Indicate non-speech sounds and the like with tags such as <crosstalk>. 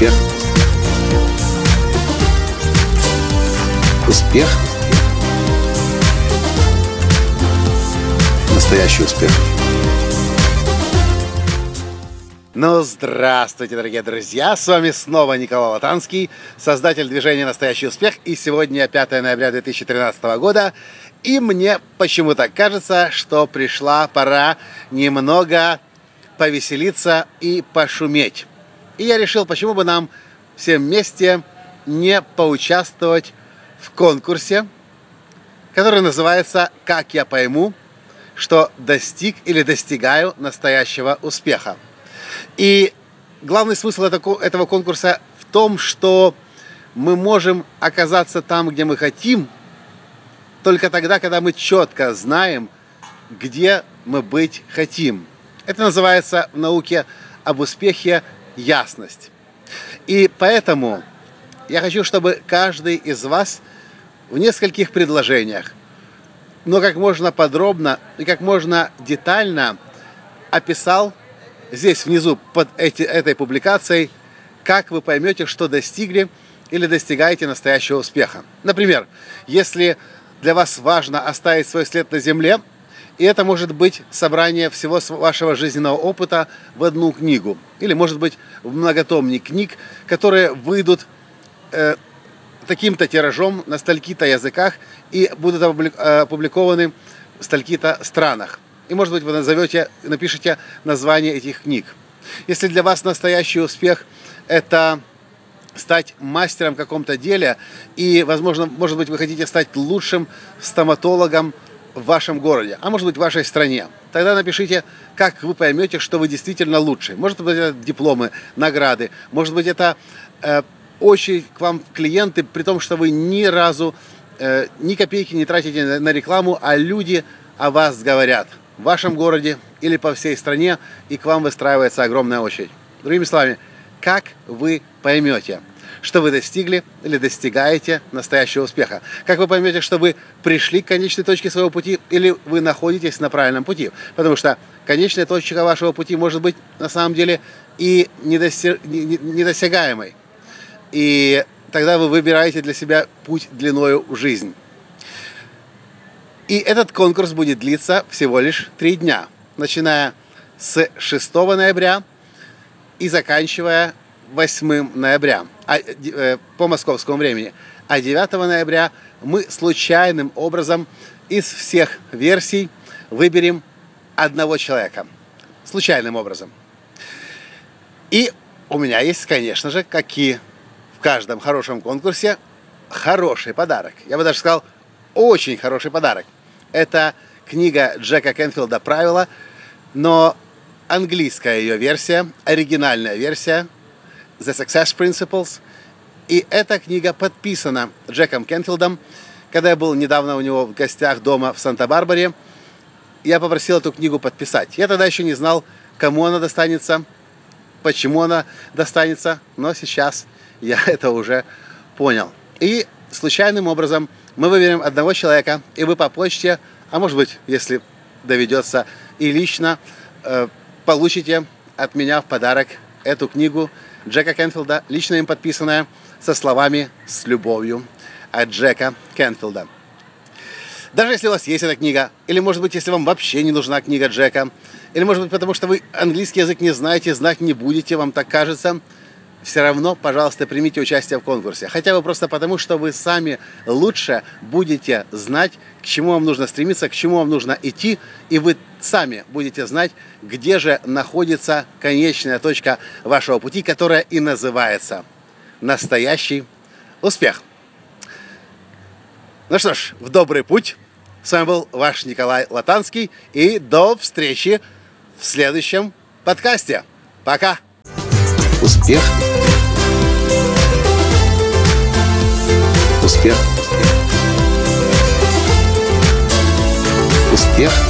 Успех. Успех. Настоящий успех. Ну, здравствуйте, дорогие друзья! С вами снова Николай Латанский, создатель движения «Настоящий успех». И сегодня 5 ноября 2013 года. И мне почему-то кажется, что пришла пора немного повеселиться и пошуметь. И я решил, почему бы нам всем вместе не поучаствовать в конкурсе, который называется «Как я пойму, что достиг или достигаю настоящего успеха». И главный смысл этого конкурса в том, что мы можем оказаться там, где мы хотим, только тогда, когда мы четко знаем, где мы быть хотим. Это называется в науке об успехе ясность. И поэтому я хочу, чтобы каждый из вас в нескольких предложениях, но как можно подробно и как можно детально описал здесь внизу под эти, этой публикацией, как вы поймете, что достигли или достигаете настоящего успеха. Например, если для вас важно оставить свой след на земле, и это может быть собрание всего вашего жизненного опыта в одну книгу. Или, может быть, в многотомник книг, которые выйдут э, таким-то тиражом на стальки-то языках и будут опубликованы в стальки-то странах. И, может быть, вы назовете, напишите название этих книг. Если для вас настоящий успех – это стать мастером в каком-то деле, и, возможно, может быть, вы хотите стать лучшим стоматологом в вашем городе, а может быть в вашей стране. Тогда напишите, как вы поймете, что вы действительно лучший. Может быть, это дипломы, награды, может быть, это э, очередь к вам клиенты, при том, что вы ни разу э, ни копейки не тратите на, на рекламу, а люди о вас говорят в вашем городе или по всей стране, и к вам выстраивается огромная очередь. Другими словами, как вы поймете, что вы достигли или достигаете настоящего успеха. Как вы поймете, что вы пришли к конечной точке своего пути или вы находитесь на правильном пути. Потому что конечная точка вашего пути может быть на самом деле и недосягаемой. И тогда вы выбираете для себя путь длиною в жизнь. И этот конкурс будет длиться всего лишь три дня, начиная с 6 ноября и заканчивая 8 ноября а, э, по московскому времени. А 9 ноября мы случайным образом из всех версий выберем одного человека. Случайным образом. И у меня есть, конечно же, как и в каждом хорошем конкурсе, хороший подарок. Я бы даже сказал, очень хороший подарок. Это книга Джека Кенфилда «Правила», но английская ее версия, оригинальная версия – The Success Principles. И эта книга подписана Джеком Кенфилдом. Когда я был недавно у него в гостях дома в Санта-Барбаре, я попросил эту книгу подписать. Я тогда еще не знал, кому она достанется, почему она достанется, но сейчас я <laughs> это уже понял. И случайным образом мы выберем одного человека, и вы по почте, а может быть, если доведется, и лично э, получите от меня в подарок эту книгу Джека Кенфилда, лично им подписанная со словами «С любовью» от Джека Кенфилда. Даже если у вас есть эта книга, или, может быть, если вам вообще не нужна книга Джека, или, может быть, потому что вы английский язык не знаете, знать не будете, вам так кажется – все равно, пожалуйста, примите участие в конкурсе. Хотя бы просто потому, что вы сами лучше будете знать, к чему вам нужно стремиться, к чему вам нужно идти, и вы сами будете знать, где же находится конечная точка вашего пути, которая и называется настоящий успех. Ну что ж, в добрый путь. С вами был ваш Николай Латанский. И до встречи в следующем подкасте. Пока! Успех! Успех! Успех!